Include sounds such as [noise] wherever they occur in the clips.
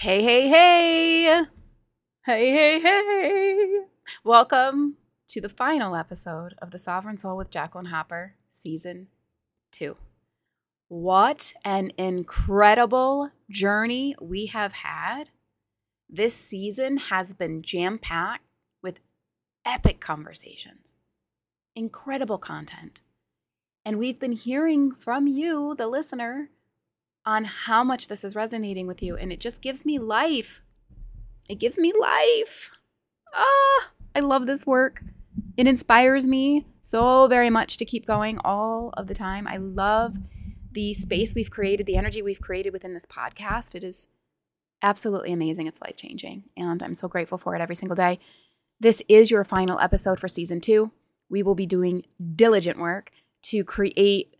Hey, hey, hey. Hey, hey, hey. Welcome to the final episode of The Sovereign Soul with Jacqueline Hopper, Season 2. What an incredible journey we have had. This season has been jam packed with epic conversations, incredible content. And we've been hearing from you, the listener, on how much this is resonating with you. And it just gives me life. It gives me life. Ah, I love this work. It inspires me so very much to keep going all of the time. I love the space we've created, the energy we've created within this podcast. It is absolutely amazing. It's life changing. And I'm so grateful for it every single day. This is your final episode for season two. We will be doing diligent work to create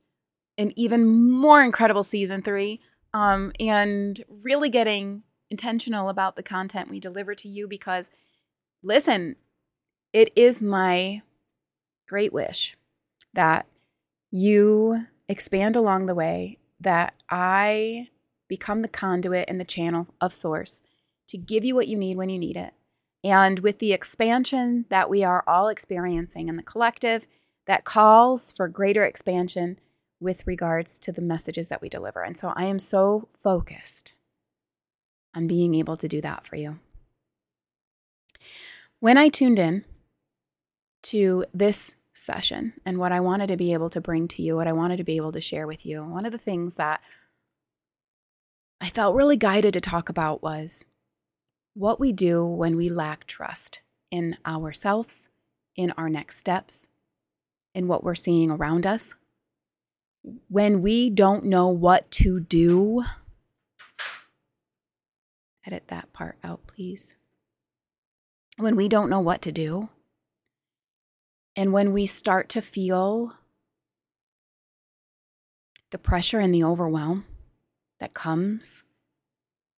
an even more incredible season three um, and really getting intentional about the content we deliver to you because, listen, it is my great wish that you expand along the way, that I become the conduit and the channel of source to give you what you need when you need it. And with the expansion that we are all experiencing in the collective, that calls for greater expansion with regards to the messages that we deliver. And so I am so focused on being able to do that for you. When I tuned in to this session and what I wanted to be able to bring to you, what I wanted to be able to share with you, one of the things that I felt really guided to talk about was what we do when we lack trust in ourselves, in our next steps, in what we're seeing around us. When we don't know what to do, edit that part out, please. When we don't know what to do, and when we start to feel the pressure and the overwhelm that comes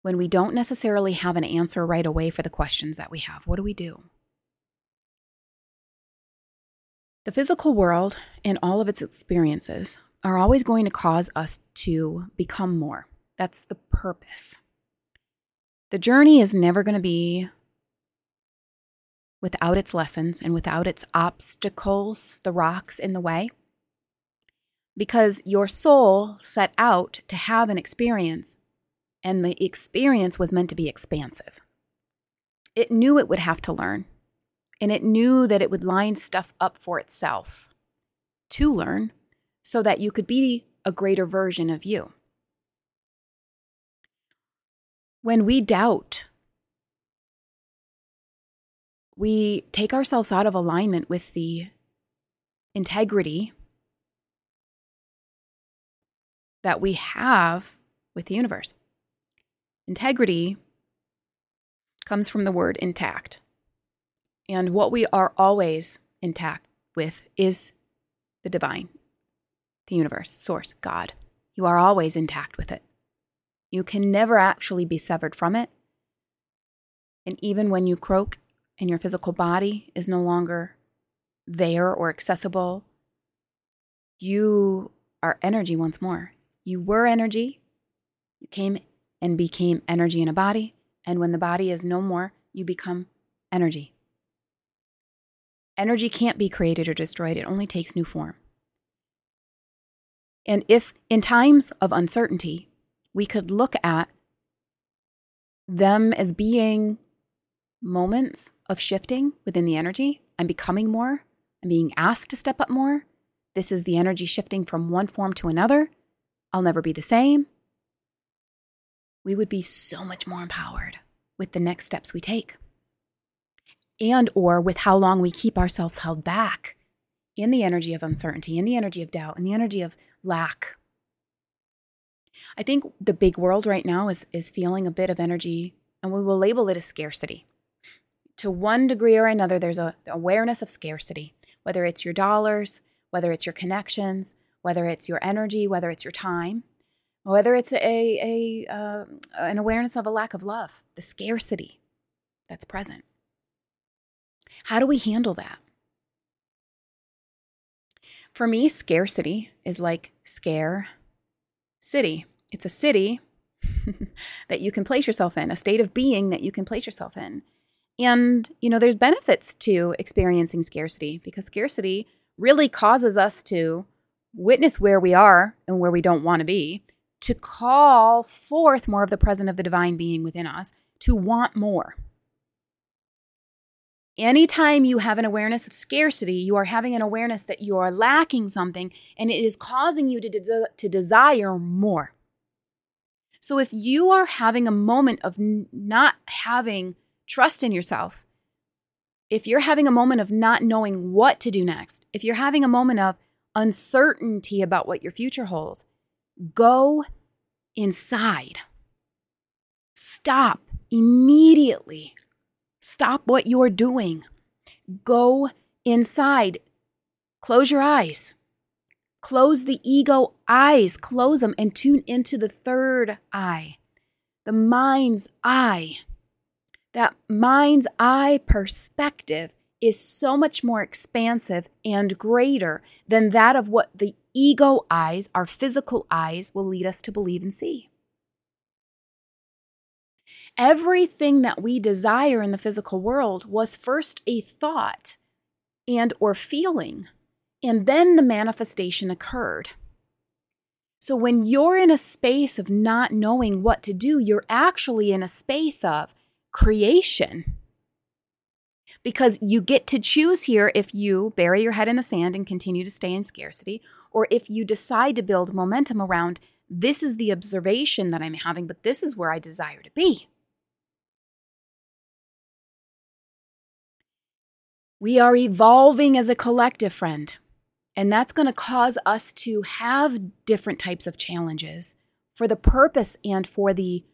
when we don't necessarily have an answer right away for the questions that we have, what do we do? The physical world and all of its experiences are always going to cause us to become more. That's the purpose. The journey is never going to be without its lessons and without its obstacles, the rocks in the way. Because your soul set out to have an experience, and the experience was meant to be expansive. It knew it would have to learn, and it knew that it would line stuff up for itself to learn so that you could be a greater version of you. When we doubt, we take ourselves out of alignment with the integrity that we have with the universe. Integrity comes from the word intact. And what we are always intact with is the divine, the universe, source, God. You are always intact with it. You can never actually be severed from it. And even when you croak and your physical body is no longer there or accessible, you are energy once more. You were energy. You came and became energy in a body. And when the body is no more, you become energy. Energy can't be created or destroyed, it only takes new form. And if in times of uncertainty, we could look at them as being moments of shifting within the energy, I'm becoming more, I'm being asked to step up more. This is the energy shifting from one form to another. I'll never be the same. We would be so much more empowered with the next steps we take and or with how long we keep ourselves held back in the energy of uncertainty, in the energy of doubt, in the energy of lack. I think the big world right now is is feeling a bit of energy and we will label it as scarcity. To one degree or another there's a awareness of scarcity, whether it's your dollars, whether it's your connections, whether it's your energy, whether it's your time, whether it's a, a uh, an awareness of a lack of love, the scarcity that's present. How do we handle that? For me, scarcity is like scare city. It's a city [laughs] that you can place yourself in, a state of being that you can place yourself in. And, you know, there's benefits to experiencing scarcity because scarcity really causes us to witness where we are and where we don't want to be, to call forth more of the presence of the divine being within us, to want more. Anytime you have an awareness of scarcity, you are having an awareness that you are lacking something and it is causing you to, de- to desire more. So if you are having a moment of n- not having trust in yourself, if you're having a moment of not knowing what to do next, if you're having a moment of uncertainty about what your future holds, go inside. Stop immediately Stop what you're doing. Go inside. Close your eyes. Close the ego eyes. Close them and tune into the third eye, the mind's eye. That mind's eye perspective is so much more expansive and greater than that of what the ego eyes, our physical eyes, will lead us to believe and see. Everything that we desire in the physical world was first a thought and or feeling, and then the manifestation occurred. So when you're in a space of not knowing what to do, you're actually in a space of creation. Because you get to choose here if you bury your head in the sand and continue to stay in scarcity, or if you decide to build momentum around this is the observation that I'm having, but this is where I desire to be. We are evolving as a collective, friend. And that's going to cause us to have different types of challenges for the purpose and for the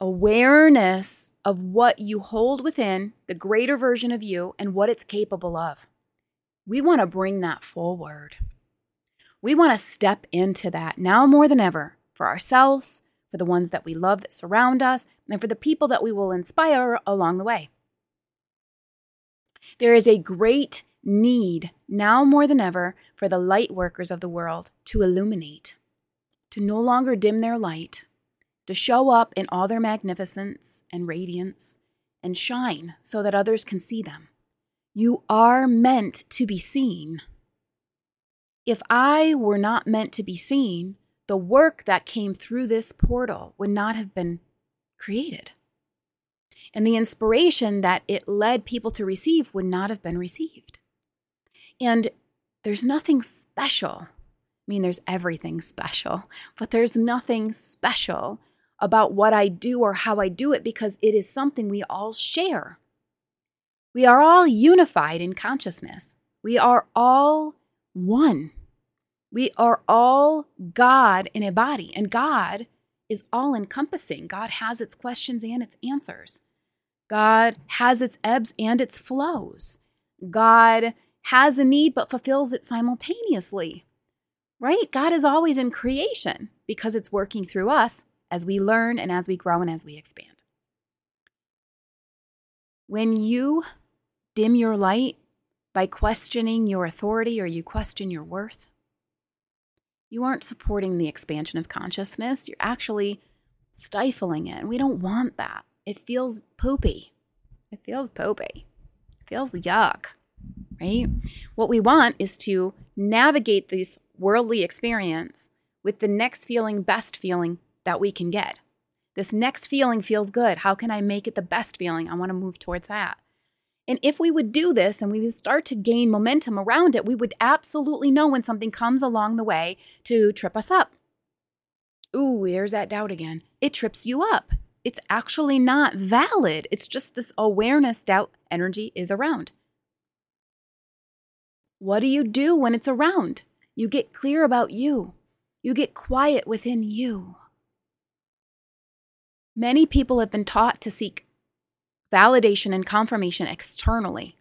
awareness of what you hold within, the greater version of you, and what it's capable of. We want to bring that forward. We want to step into that now more than ever for ourselves, for the ones that we love that surround us, and for the people that we will inspire along the way. There is a great need, now more than ever, for the light workers of the world to illuminate, to no longer dim their light, to show up in all their magnificence and radiance and shine so that others can see them. You are meant to be seen. If I were not meant to be seen, the work that came through this portal would not have been created and the inspiration that it led people to receive would not have been received. And there's nothing special. I mean, there's everything special, but there's nothing special about what I do or how I do it because it is something we all share. We are all unified in consciousness. We are all one. We are all God in a body, and God is all encompassing. God has its questions and its answers. God has its ebbs and its flows. God has a need but fulfills it simultaneously. Right? God is always in creation because it's working through us as we learn and as we grow and as we expand. When you dim your light by questioning your authority or you question your worth, you aren't supporting the expansion of consciousness. You're actually stifling it. We don't want that. It feels poopy. It feels poopy. It feels yuck, right? What we want is to navigate this worldly experience with the next feeling, best feeling that we can get. This next feeling feels good. How can I make it the best feeling? I want to move towards that. And if we would do this and we would start to gain momentum around it, we would absolutely know when something comes along the way to trip us up. Ooh, here's that doubt again. It trips you up it's actually not valid. It's just this awareness doubt energy is around. What do you do when it's around? You get clear about you. You get quiet within you. Many people have been taught to seek validation and confirmation externally.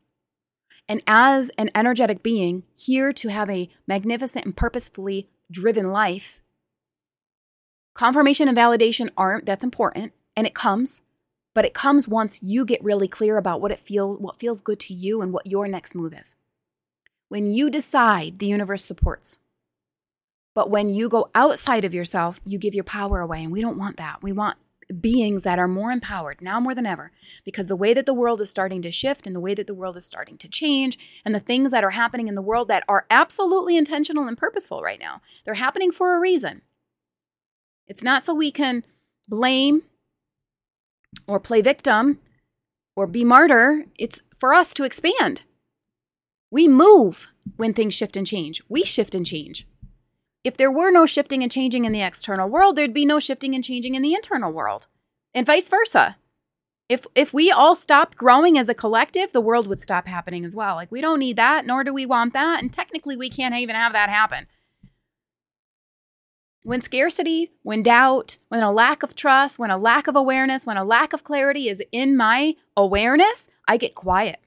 And as an energetic being, here to have a magnificent and purposefully driven life, confirmation and validation aren't, that's important and it comes but it comes once you get really clear about what it feel what feels good to you and what your next move is when you decide the universe supports But when you go outside of yourself, you give your power away. And we don't want that. We want beings that are more empowered now more than ever because the way that the world is starting to shift and the way that the world is starting to change and the things that are happening in the world that are absolutely intentional and purposeful right now they're happening for a reason it's not so we can blame or play victim or be martyr it's for us to expand we move when things shift and change we shift and change if there were no shifting and changing in the external world, there'd be no shifting and changing in the internal world, and vice versa. If if we all stopped growing as a collective, the world would stop happening as well. Like we don't need that, nor do we want that, and technically we can't even have that happen. When scarcity, when doubt, when a lack of trust, when a lack of awareness, when a lack of clarity is in my awareness, I get quiet.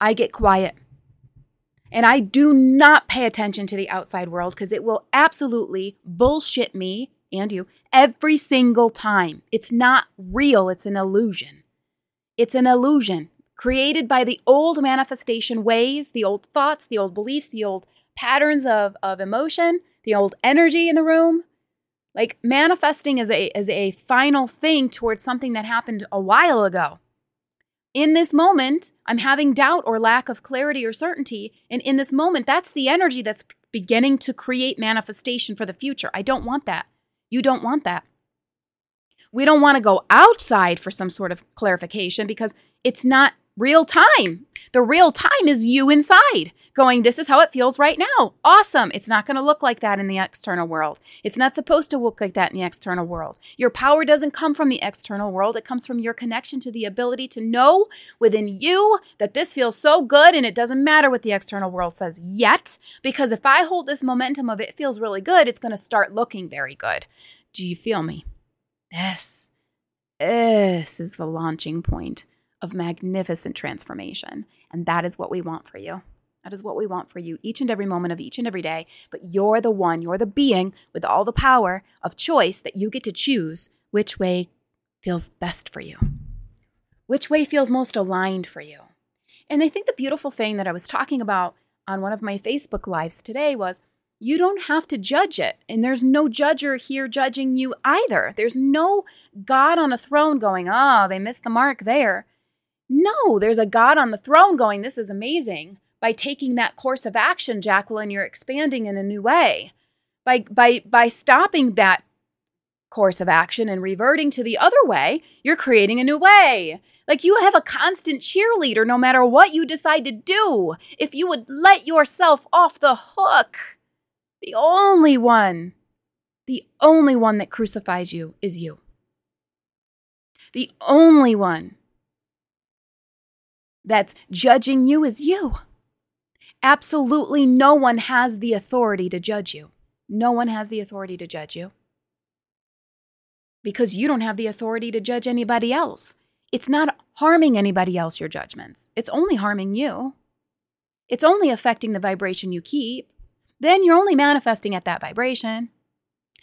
I get quiet. And I do not pay attention to the outside world because it will absolutely bullshit me and you every single time. It's not real, it's an illusion. It's an illusion created by the old manifestation ways, the old thoughts, the old beliefs, the old patterns of, of emotion, the old energy in the room. Like manifesting is a, is a final thing towards something that happened a while ago in this moment, I'm having doubt or lack of clarity or certainty. And in this moment, that's the energy that's beginning to create manifestation for the future. I don't want that. You don't want that. We don't want to go outside for some sort of clarification because it's not real time. The real time is you inside going, This is how it feels right now. Awesome. It's not going to look like that in the external world. It's not supposed to look like that in the external world. Your power doesn't come from the external world, it comes from your connection to the ability to know within you that this feels so good and it doesn't matter what the external world says yet. Because if I hold this momentum of it feels really good, it's going to start looking very good. Do you feel me? This, this is the launching point of magnificent transformation. And that is what we want for you. That is what we want for you each and every moment of each and every day. But you're the one, you're the being with all the power of choice that you get to choose which way feels best for you, which way feels most aligned for you. And I think the beautiful thing that I was talking about on one of my Facebook lives today was you don't have to judge it. And there's no judger here judging you either. There's no God on a throne going, oh, they missed the mark there. No, there's a God on the throne going, This is amazing. By taking that course of action, Jacqueline, you're expanding in a new way. By, by, by stopping that course of action and reverting to the other way, you're creating a new way. Like you have a constant cheerleader no matter what you decide to do. If you would let yourself off the hook, the only one, the only one that crucifies you is you. The only one that's judging you is you. Absolutely no one has the authority to judge you. No one has the authority to judge you. Because you don't have the authority to judge anybody else. It's not harming anybody else, your judgments. It's only harming you. It's only affecting the vibration you keep. Then you're only manifesting at that vibration.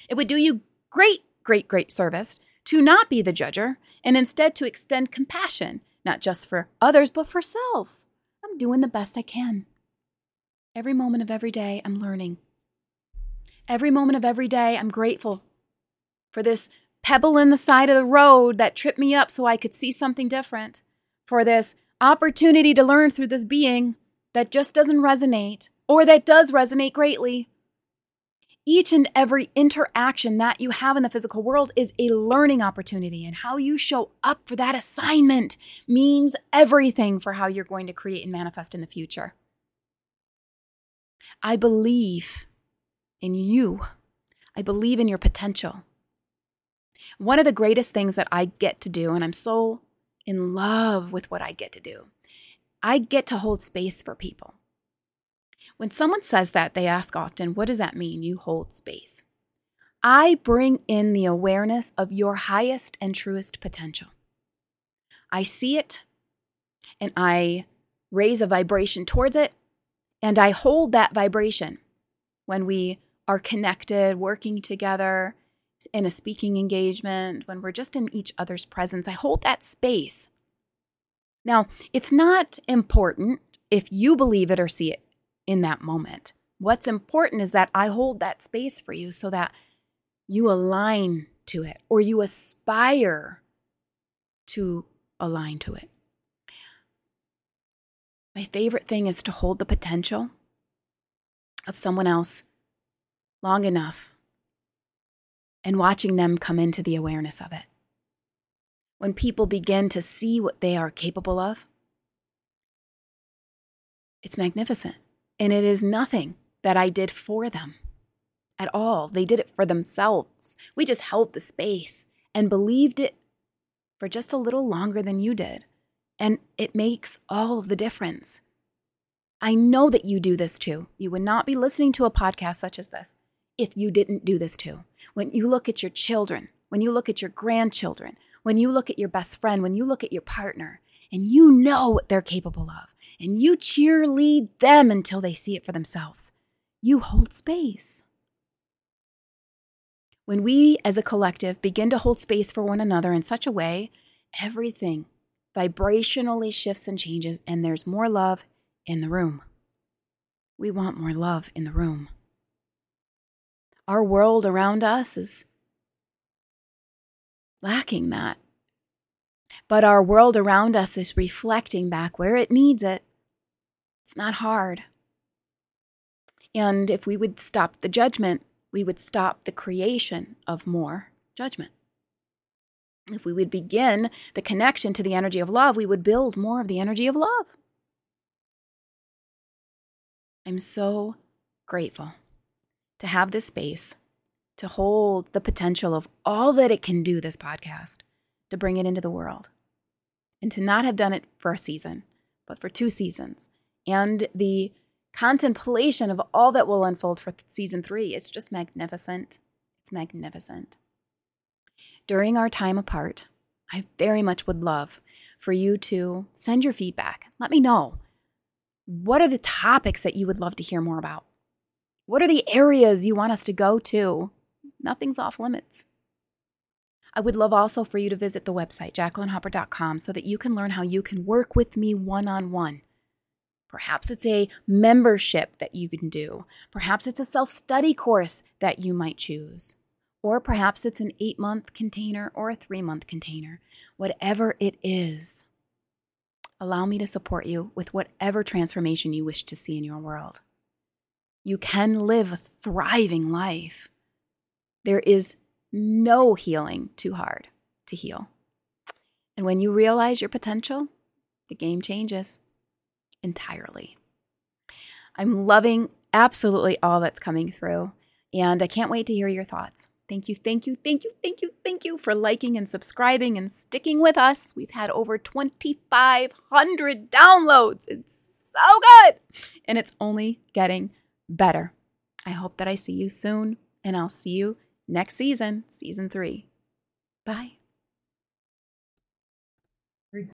It would do you great, great, great service to not be the judger and instead to extend compassion not just for others, but for self. I'm doing the best I can. Every moment of every day, I'm learning. Every moment of every day, I'm grateful for this pebble in the side of the road that tripped me up so I could see something different, for this opportunity to learn through this being that just doesn't resonate or that does resonate greatly each and every interaction that you have in the physical world is a learning opportunity, and how you show up for that assignment means everything for how you're going to create and manifest in the future. I believe in you, I believe in your potential. One of the greatest things that I get to do, and I'm so in love with what I get to do, I get to hold space for people. When someone says that, they ask often, What does that mean? You hold space. I bring in the awareness of your highest and truest potential. I see it and I raise a vibration towards it and I hold that vibration when we are connected, working together in a speaking engagement, when we're just in each other's presence. I hold that space. Now, it's not important if you believe it or see it in that moment. What's important is that I hold that space for you so that you align to it or you aspire to align to it. My favorite thing is to hold the potential of someone else long enough and watching them come into the awareness of it. When people begin to see what they are capable of, it's magnificent. And it is nothing that I did for them at all. They did it for themselves. We just held the space and believed it for just a little longer than you did. And it makes all the difference. I know that you do this too. You would not be listening to a podcast such as this if you didn't do this too. When you look at your children, when you look at your grandchildren, when you look at your best friend, when you look at your partner, and you know what they're capable of, and you cheerlead them until they see it for themselves, you hold space. When we as a collective begin to hold space for one another in such a way, everything vibrationally shifts and changes, and there's more love in the room. We want more love in the room. Our world around us is lacking that. But our world around us is reflecting back where it needs it. It's not hard. And if we would stop the judgment, we would stop the creation of more judgment. If we would begin the connection to the energy of love, we would build more of the energy of love. I'm so grateful to have this space to hold the potential of all that it can do, this podcast, to bring it into the world, and to not have done it for a season, but for two seasons. And the contemplation of all that will unfold for season three is just magnificent. It's magnificent. During our time apart, I very much would love for you to send your feedback. Let me know what are the topics that you would love to hear more about? What are the areas you want us to go to? Nothing's off limits. I would love also for you to visit the website, jacquelineHopper.com, so that you can learn how you can work with me one on one. Perhaps it's a membership that you can do. Perhaps it's a self study course that you might choose. Or perhaps it's an eight month container or a three month container. Whatever it is, allow me to support you with whatever transformation you wish to see in your world. You can live a thriving life. There is no healing too hard to heal. And when you realize your potential, the game changes entirely. I'm loving absolutely all that's coming through, and I can't wait to hear your thoughts. Thank you, thank you, thank you, thank you, thank you for liking and subscribing and sticking with us. We've had over 2,500 downloads. It's so good. And it's only getting better. I hope that I see you soon, and I'll see you next season, season three. Bye.